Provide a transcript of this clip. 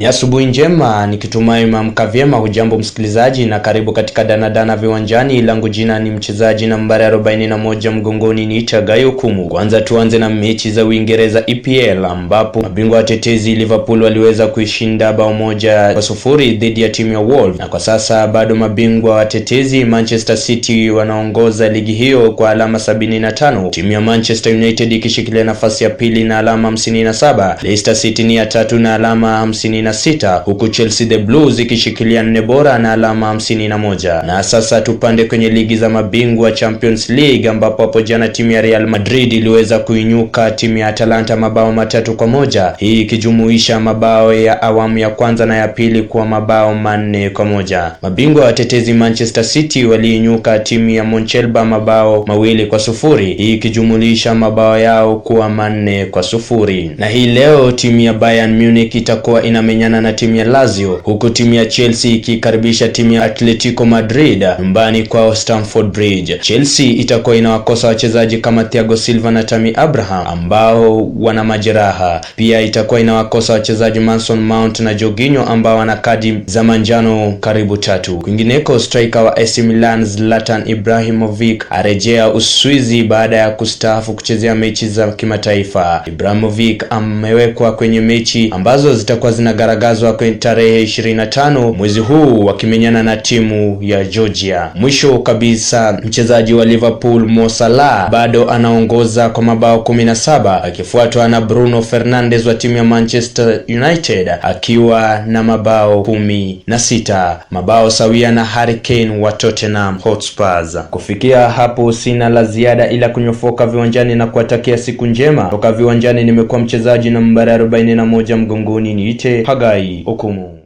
Ni asubuhi njema nikitumai mamka vyema. Hujambo msikilizaji, na karibu katika danadana viwanjani. Langu jina ni mchezaji nambari arobaini na moja mgongoni ni Chagayo Kumu. Kwanza tuanze na mechi za Uingereza EPL ambapo mabingwa watetezi Liverpool waliweza kuishinda bao moja kwa sufuri dhidi ya timu ya Wolves, na kwa sasa bado mabingwa watetezi Manchester City wanaongoza ligi hiyo kwa alama sabini na tano, timu ya Manchester United ikishikilia nafasi ya pili na alama hamsini na saba. Leicester City ni ya tatu na alama hamsini na sita huku Chelsea the Blues ikishikilia nne bora na alama hamsini na moja. Na sasa tupande kwenye ligi za mabingwa Champions League ambapo hapo jana timu ya Real Madrid iliweza kuinyuka timu ya Atalanta mabao matatu kwa moja, hii ikijumuisha mabao ya awamu ya kwanza na ya pili kwa mabao manne kwa moja. Mabingwa watetezi Manchester City waliinyuka timu ya Monchelba mabao mawili kwa sufuri, hii ikijumulisha mabao yao kuwa manne kwa sufuri. Na hii leo timu ya Bayern Munich itakuwa inamenyana na timu ya Lazio huku timu ya Chelsea ikikaribisha timu ya Atletico Madrid nyumbani kwa Stamford Bridge. Chelsea itakuwa inawakosa wachezaji kama Thiago Silva na Tammy Abraham ambao wana majeraha. Pia itakuwa inawakosa wachezaji Mason Mount na Jorginho ambao wana kadi za manjano karibu tatu. Kwingineko, striker wa AC Milan Zlatan Ibrahimovic arejea Uswizi baada ya kustaafu kuchezea mechi za kimataifa. Ibrahimovic amewekwa kwenye mechi ambazo zitakuwa zinagaragazwa kwenye tarehe 25 mwezi huu wakimenyana na timu ya Georgia. Mwisho kabisa, mchezaji wa Liverpool Mo Salah bado anaongoza kwa mabao 17 akifuatwa na Bruno Fernandes wa timu ya Manchester United akiwa na mabao kumi na sita, mabao sawia na Harry Kane wa Tottenham Hotspurs. Kufikia hapo sina la ziada ila kunyofoka viwanjani na kuwatakia siku njema. Toka viwanjani nimekuwa mchezaji nambari 41 mgongoni niite Hagai Okumu.